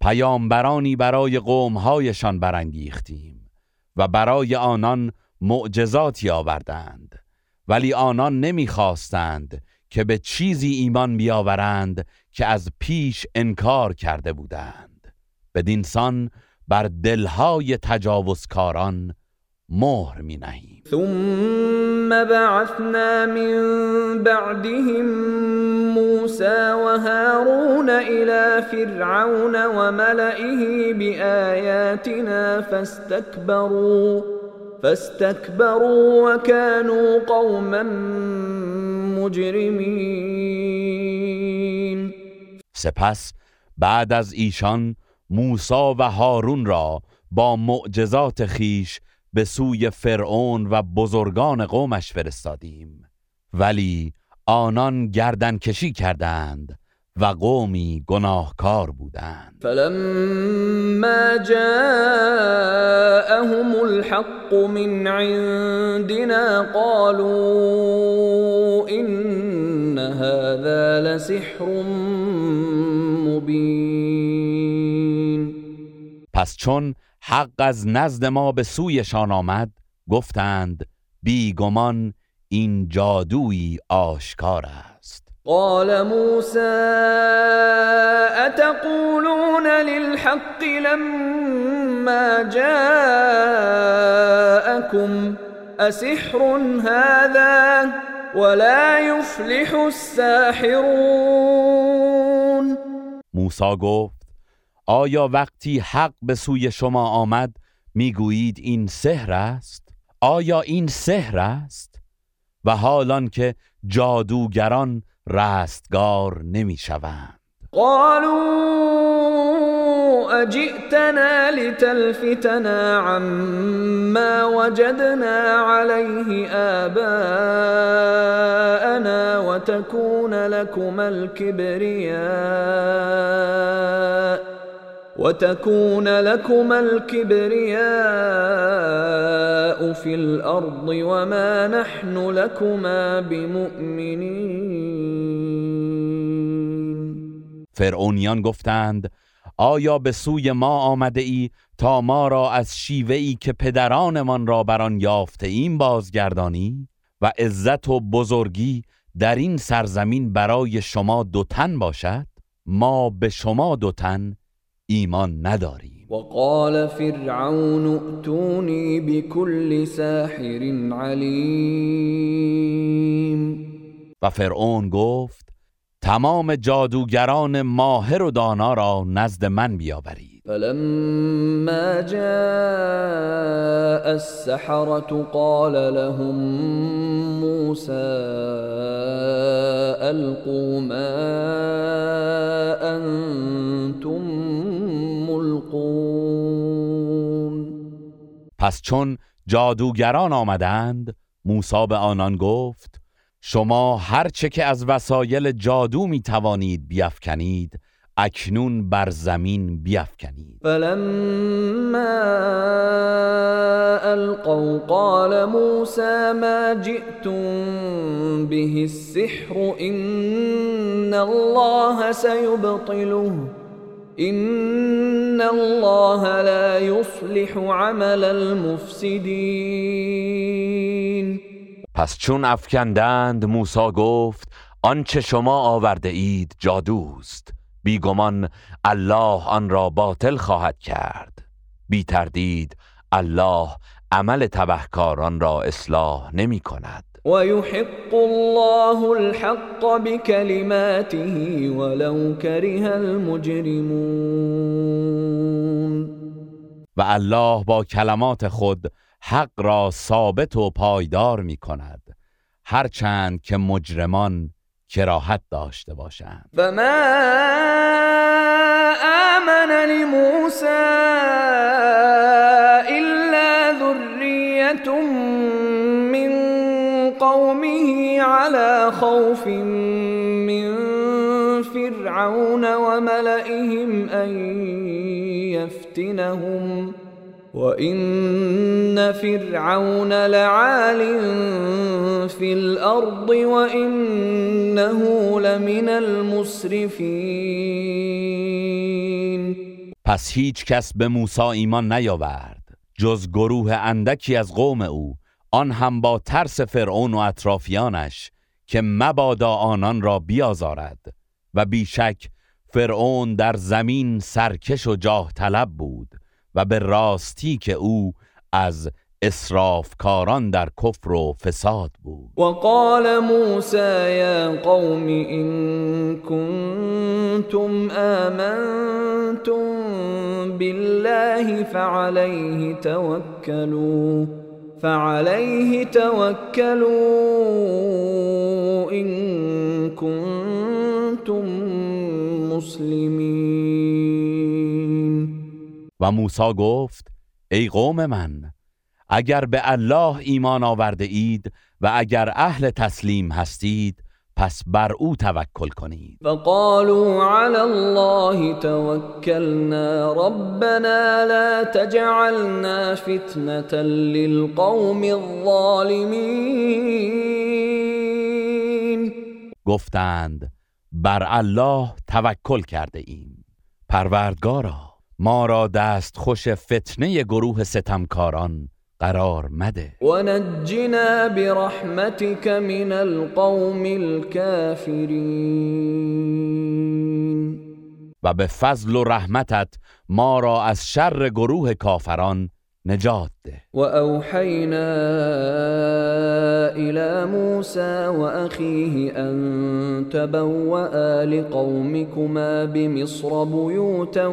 پیامبرانی برای قومهایشان برانگیختیم و برای آنان معجزاتی آوردند. ولی آنان نمی‌خواستند که به چیزی ایمان بیاورند که از پیش انکار کرده بودند. بدینسان بر دلهای تجاوزکاران مهر می نهیم ثم بعثنا من بعدهم موسى وهارون إلى فرعون وملئه بآياتنا فاستكبروا فاستكبروا وكانوا قوما مجرمين. سپس بعد از ایشان موسی و هارون را با معجزات خیش به سوی فرعون و بزرگان قومش فرستادیم. ولی آنان گردن کشی کردند و قومی گناهکار بودند. فلما جاءهم الحق من عندنا قالوا إن هذا لسحر مبين. پس چون حق از نزد ما به سویشان آمد گفتند بیگمان این جادویی آشکار است. قال موسى اتقولون للحق لما جاءكم؟ اسحر هذا ولا يفلح الساحرون. موسی گفت آیا وقتی حق به سوی شما آمد می‌گویید این سحر است؟ آیا این سحر است؟ و حالان که جادوگران رستگار نمی‌شوند. قالوا اجئتنا لتلفتنا عما وجدنا عليه آباءنا وتكون لكما الكبرياء. وتكون لكما الكبرياء في الارض وما نحن لكما بمؤمنين. فرعونیان گفتند آیا به سوی ما آمده ای تا ما را از شیوه ای که پدرانمان را بر آن یافته ایم بازگردانی؟ و عزت و بزرگی در این سرزمین برای شما دوتن باشد؟ ما به شما دوتن ایمان نداریم. وقال فرعون ائتوني بكل ساحر عليم. و فرعون گفت تمام جادوگران ماهر و دانا را نزد من بیاورید. فلما جاء السحرة قال لهم موسى ألقوا ما أنتم پس چون جادوگران آمدند موسی به آنان گفت شما هر چه که از وسایل جادو می توانید بیافکنید اکنون بر زمین بیافکنید. فلما القوا قال موسى ما جئتم به السحر ان الله سيبطله. ان الله لا يصلح عمل المفسدين. پس چون افکندند موسی گفت آنچه شما آورده اید جادوست بیگمان الله آن را باطل خواهد کرد. بی تردید الله عمل تبهکاران را اصلاح نمی کند. و یحق الله الحق بكلماته ولو كره المجرمون و الله با کلمات خود حق را ثابت و پایدار می کند هرچند که مجرمان کراهت داشته باشند. فما آمن لموسى على خوف من فرعون وملئهم ان يفتنهم. وَإِنَّ فِرْعَوْنَ لَعَالٍ فِي الْأَرْضِ وَإِنَّهُ لَمِنَ الْمُسْرِفِينَ. پس هیچ کس به موسی ایمان نیاورد جز گروه اندکی از قوم او آن هم با ترس فرعون و اطرافیانش که مبادا آنان را بیازارد و بیشک فرعون در زمین سرکش و جاه طلب بود و به راستی که او از اسرافکاران در کفر و فساد بود. و قال موسی یا قوم ان کنتم آمنتم بالله فعليه توكلوا فعليه توكلوا ان كنتم مسلمین و موسی گفت ای قوم من اگر به الله ایمان آورده اید و اگر اهل تسلیم هستید پس بر او توکل کنید. فقالوا علی الله توکلنا ربنا لا تجعلنا فتنة للقوم الظالمین. گفتند بر الله توکل کرده ایم. پروردگارا ما را دست خوش فتنه گروه ستمکاران قرار مده. و نجنا برحمتك من القوم الكافرین. و به فضل و رحمتت ما را از شر گروه کافران نجات ده. و اوحینا الى موسى و اخیه ان تبوأ لقومكما بمصر بيوتا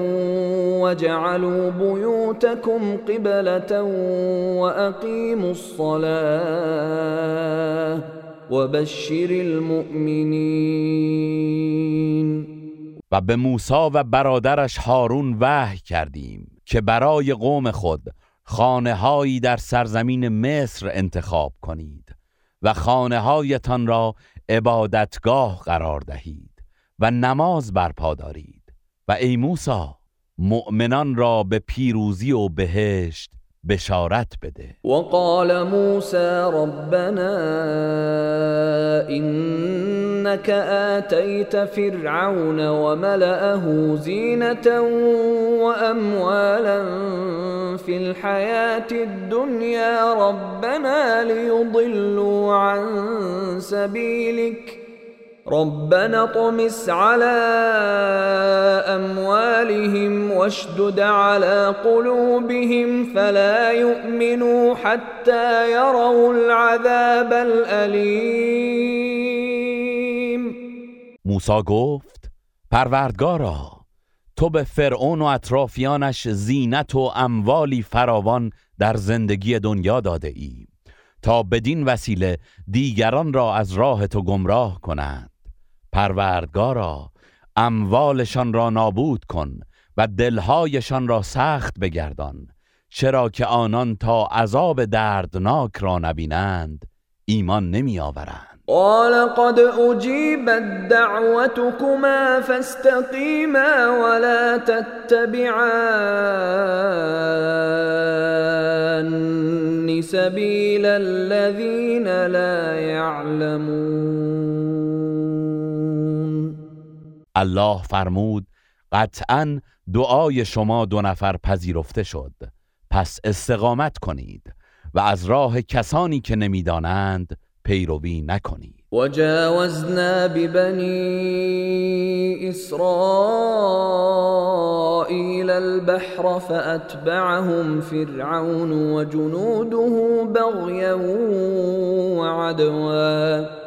وجعلوا بيوتكم قبلة واقيموا الصلاة وبشر المؤمنین و به موسی و برادرش هارون وحی کردیم که برای قوم خود خانه هایی در سرزمین مصر انتخاب کنید و خانه هایتان را عبادتگاه قرار دهید و نماز برپا دارید. و ای موسی مؤمنان را به پیروزی و بهشت بشارت بده. وقال موسى ربنا إنك آتيت فرعون وملأه زينة وأموالا في الحياة الدنيا ربنا ليضلوا عن سبيلك ربنا طمس على اموالهم واشدد على قلوبهم فلا يؤمنوا حتى يروا العذاب الالم موسی گفت پروردگارا تو به فرعون و اطرافیانش زینت و اموالی فراوان در زندگی دنیا داده ای تا بدین وسیله دیگران را از راه تو گمراه کنند پروردگارا اموالشان را نابود کن و دلهایشان را سخت بگردان چرا که آنان تا عذاب دردناک را نبینند ایمان نمی آورند قال قد أجيبت دعوتكما فاستقيما ولا تتبعان سبيل الذين لا يعلمون الله فرمود قطعا دعای شما دو نفر پذیرفته شد پس استقامت کنید و از راه کسانی که نمی‌دانند پیروی نکنید. وجاوزنا ببني إسرائيل البحر فأتبعهم فرعون وجنوده بغيا وعدوا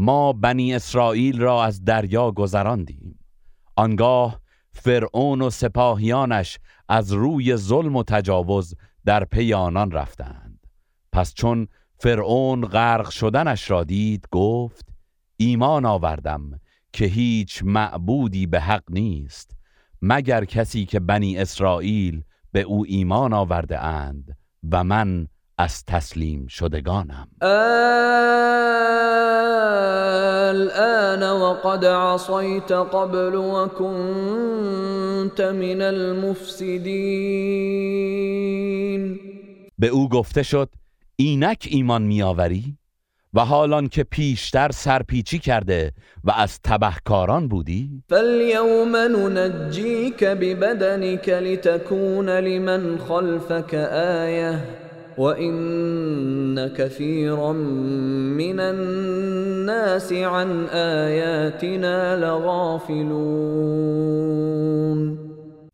ما بنی اسرائیل را از دریا گذراندیم. آنگاه فرعون و سپاهیانش از روی ظلم و تجاوز در پی آنان رفتند. پس چون فرعون غرق شدنش را دید گفت ایمان آوردم که هیچ معبودی به حق نیست. مگر کسی که بنی اسرائیل به او ایمان آورده اند و من از تسلیم شدگانم. الآن وقد عصيت قبل وكنت من المفسدين. به او گفته شد اینک ایمان میآوری و حالان که پیشتر سرپیچی کرده و از تبهکاران بودی؟ فاليوم ننجيك ببدنك لتكون لمن خلفك آية وإن كثيرا من الناس عن آياتنا لغافلون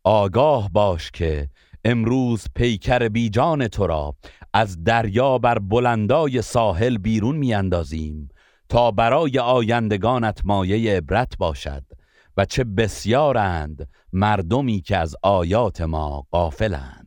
آگاه باش که امروز پیکر بیجان تو را از دریا بر بلندای ساحل بیرون میاندازیم تا برای آیندگانت مایه عبرت باشد و چه بسیارند مردمی که از آیات ما غافلند.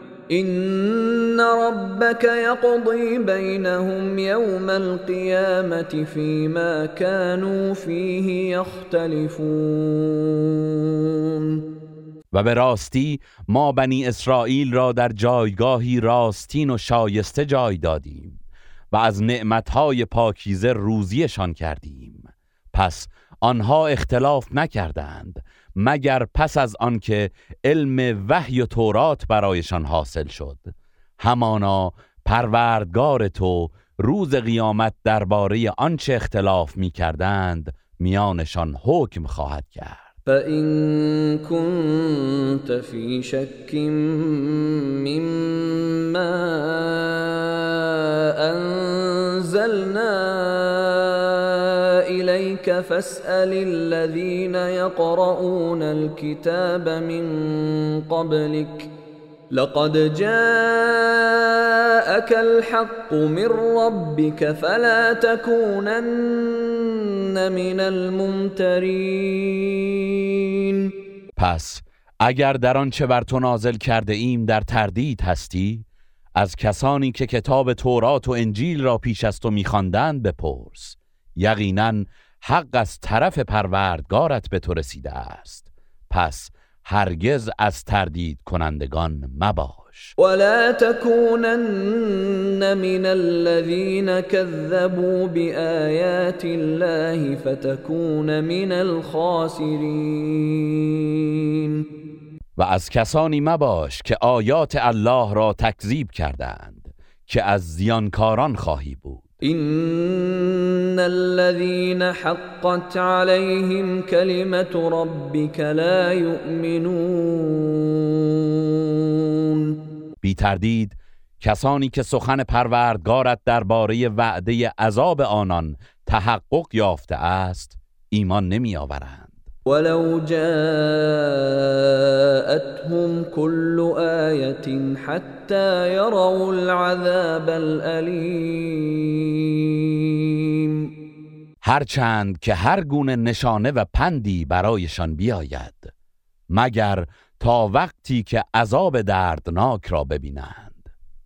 إن ربك يقضي بينهم يوم القيامة فيما كانوا فيه يختلفون و به راستی ما بنی اسرائیل را در جایگاهی راستین و شایسته جای دادیم و از نعمتهای پاکیزه روزیشان کردیم. پس آنها اختلاف نکردند مگر پس از آنکه علم وحی و تورات برایشان حاصل شد. همانا پروردگار تو روز قیامت درباره آنچه اختلاف می کردند میانشان حکم خواهد کرد. فإن كنت في شك مما فاسأل الذين يقرؤون الكتاب من قبلك. لقد جاءك الحق من ربك فلا تكونن من الممترين. پس اگر در آنچه بر تو نازل کرده ایم در تردید هستی از کسانی که کتاب تورات و انجیل را پیش از تو میخواندند بپرس. یقینا حق از طرف پروردگارت به تو رسیده است. پس هرگز از تردید کنندگان مباش. ولا تكونن من الذين كذبوا بآيات الله فتكون من الخاسرين و از کسانی مباش که آیات الله را تکذیب کردند که از زیانکاران خواهی بود. ان الذين حقت عليهم كلمه ربك لا يؤمنون بی تردید کسانی که سخن پروردگارت درباره وعده عذاب آنان تحقق یافته است ایمان نمی آورند ولو جاءتهم كل آية حتى يروا العذاب الأليم. هرچند که هر گونه نشانه و پندی برایشان بیاید مگر تا وقتی که عذاب دردناک را ببینند.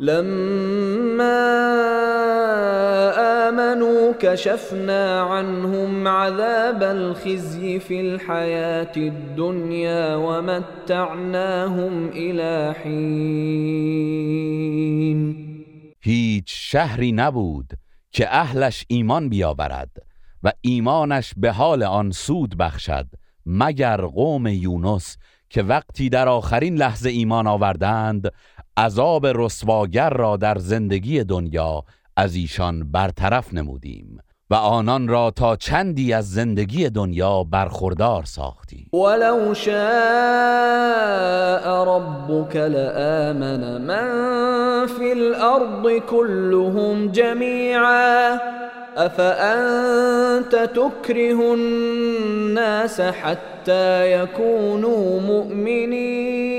لما آمنوا كشفنا عنهم عذاب الخزي في الحياة الدنيا ومتعناهم إلى حين. هیچ شهری نبود که اهلش ایمان بیاورد و ایمانش به حال آن سود بخشد مگر قوم یونس که وقتی در آخرین لحظه ایمان آوردند عذاب رسواگر را در زندگی دنیا از ایشان برطرف نمودیم و آنان را تا چندی از زندگی دنیا برخوردار ساختیم. ولو شاء ربك لآمن من في الارض كلهم جميعا افانت تكره الناس حتى يكونوا مؤمنين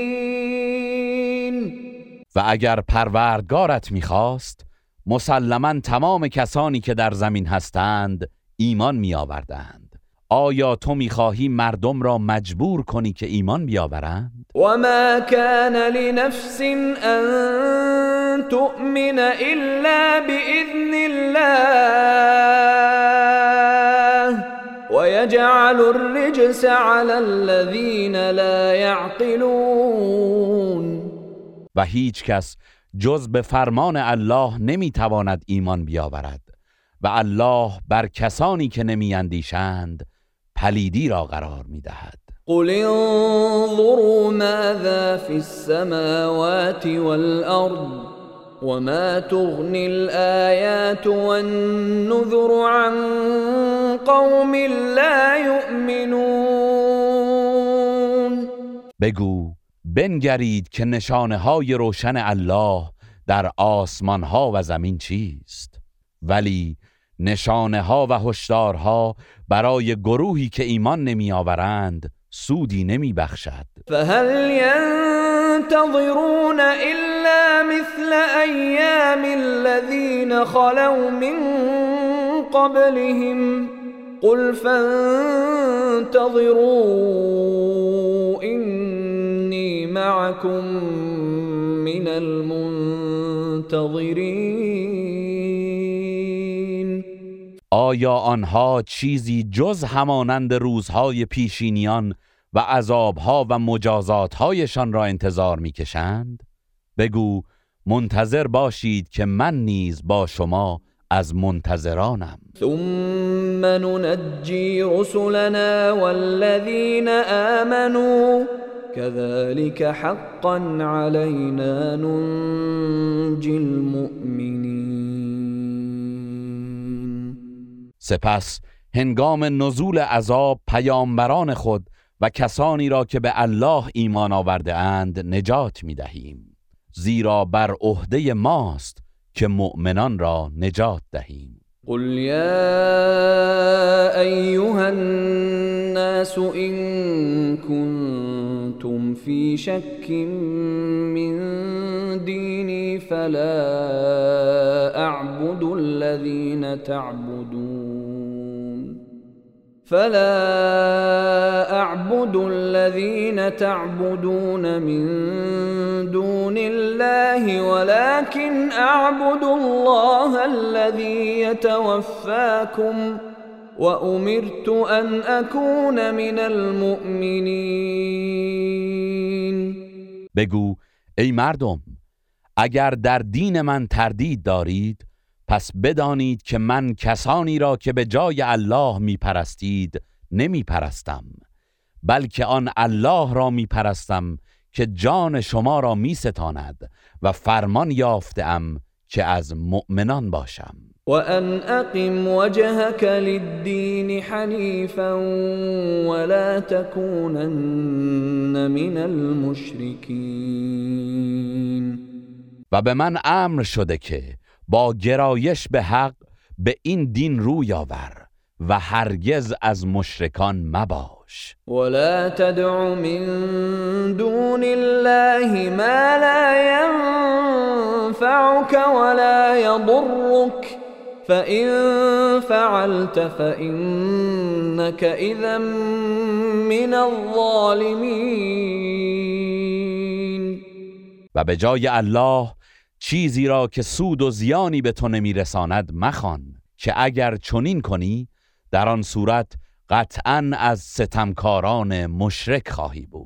و اگر پروردگارت می‌خواست مسلما تمام کسانی که در زمین هستند ایمان میآوردند. آیا تو می‌خواهی مردم را مجبور کنی که ایمان بیاورند؟ و ما کان لنفس ان تؤمن الا باذن الله ويجعل الرجس على الذين لا يعقلون و هیچ کس جز به فرمان الله نمی‌تواند ایمان بیاورد و الله بر کسانی که نمیاندیشند پلیدی را قرار می‌دهد. قل انظروا ماذا في السماوات والارض وما تغني الآيات والنذر عن قوم لا يؤمنون بگو بنگرید که نشانه های روشن الله در آسمان ها و زمین چیست. ولی نشانه ها و هشدارها برای گروهی که ایمان نمی آورند سودی نمی بخشد فهل ينتظرون الا مثل ایام الذين خلو من قبلهم. قل فانتظروا معكم من المنتظرین آیا آنها چیزی جز همانند روزهای پیشینیان و عذابها و مجازاتهایشان را انتظار می‌کشند؟ بگو منتظر باشید که من نیز با شما از منتظرانم ثم ننجی رسلنا والذین آمنوا كذلك حقا علينا ننجي المؤمنين. سپس هنگام نزول عذاب پیامبران خود و کسانی را که به الله ایمان آورده اند نجات می دهیم. زیرا بر عهده ماست که مؤمنان را نجات دهیم. قل يا أيها الناس إن كنتم في شك من ديني فلا أعبد الذين تعبدون. فلا أعبد الذين تعبدون من دون الله ولكن أعبد الله الذي يتوفاكم. وأمرت أن أكون من المؤمنين. بگو ای مردم اگر در دین من تردید دارید پس بدانید که من کسانی را که به جای الله می پرستید نمی پرستم بلکه آن الله را می پرستم که جان شما را می ستاند و فرمان یافتم که از مؤمنان باشم. وأن أقم وجهك للدين حنيفا ولا تكونن من المشركين. و به من امر شده که با گرایش به حق به این دین روی آور و هرگز از مشرکان مباش. ولا تدع من دون الله ما لا ينفعك ولا يضرك. فإن فعلت فإنك إذا من الظالمين. و به جای الله چیزی را که سود و زیانی به تو نمیرساند مخوان که اگر چنین کنی در آن صورت قطعا از ستمکاران مشرک خواهی بود.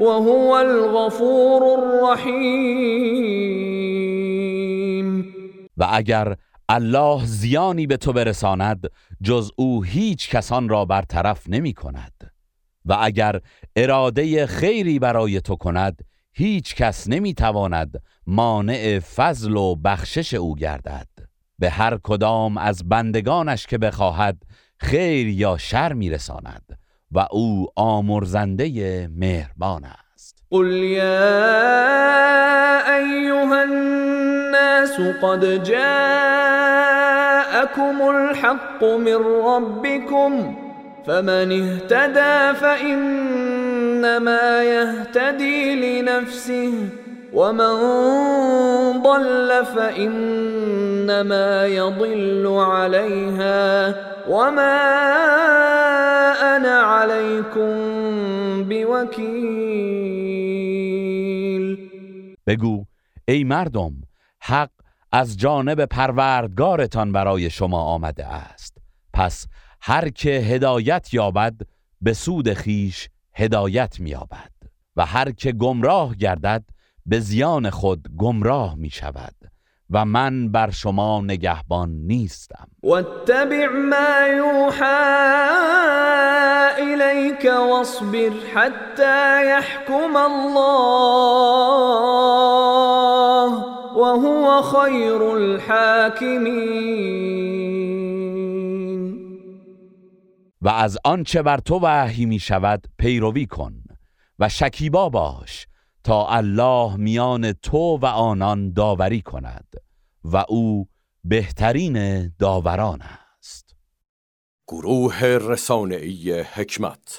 وهو الغفور الرحیم. و اگر الله زیانی به تو برساند جز او هیچ کسان را برطرف نمی کند. و اگر اراده خیری برای تو کند هیچ کس نمی تواند مانع فضل و بخشش او گردد. به هر کدام از بندگانش که بخواهد خیر یا شر میرساند و أو آمرزنده مهربان است. قل یا ایها الناس قد جاءكم الحق من ربكم فمن اهتدى فإنما يهتدي لنفسه. ومن ضل فإنما يضل عليها وما أنا عليكم بوكيل. بگو ای مردم حق از جانب پروردگارتان برای شما آمده است. پس هر که هدایت یابد به سود خیش هدایت مییابد. و هر که گمراه گردد به زیان خود گمراه می شود و من بر شما نگهبان نیستم. واتبع ما یوحى الیک واصبر حتی یحکم الله وهو خیر الحاکمین. و از آنچه بر تو وحی می شود پیروی کن و شکیبا باش تا الله میان تو و آنان داوری کند و او بهترین داوران است. گروه رسانه‌ای حکمت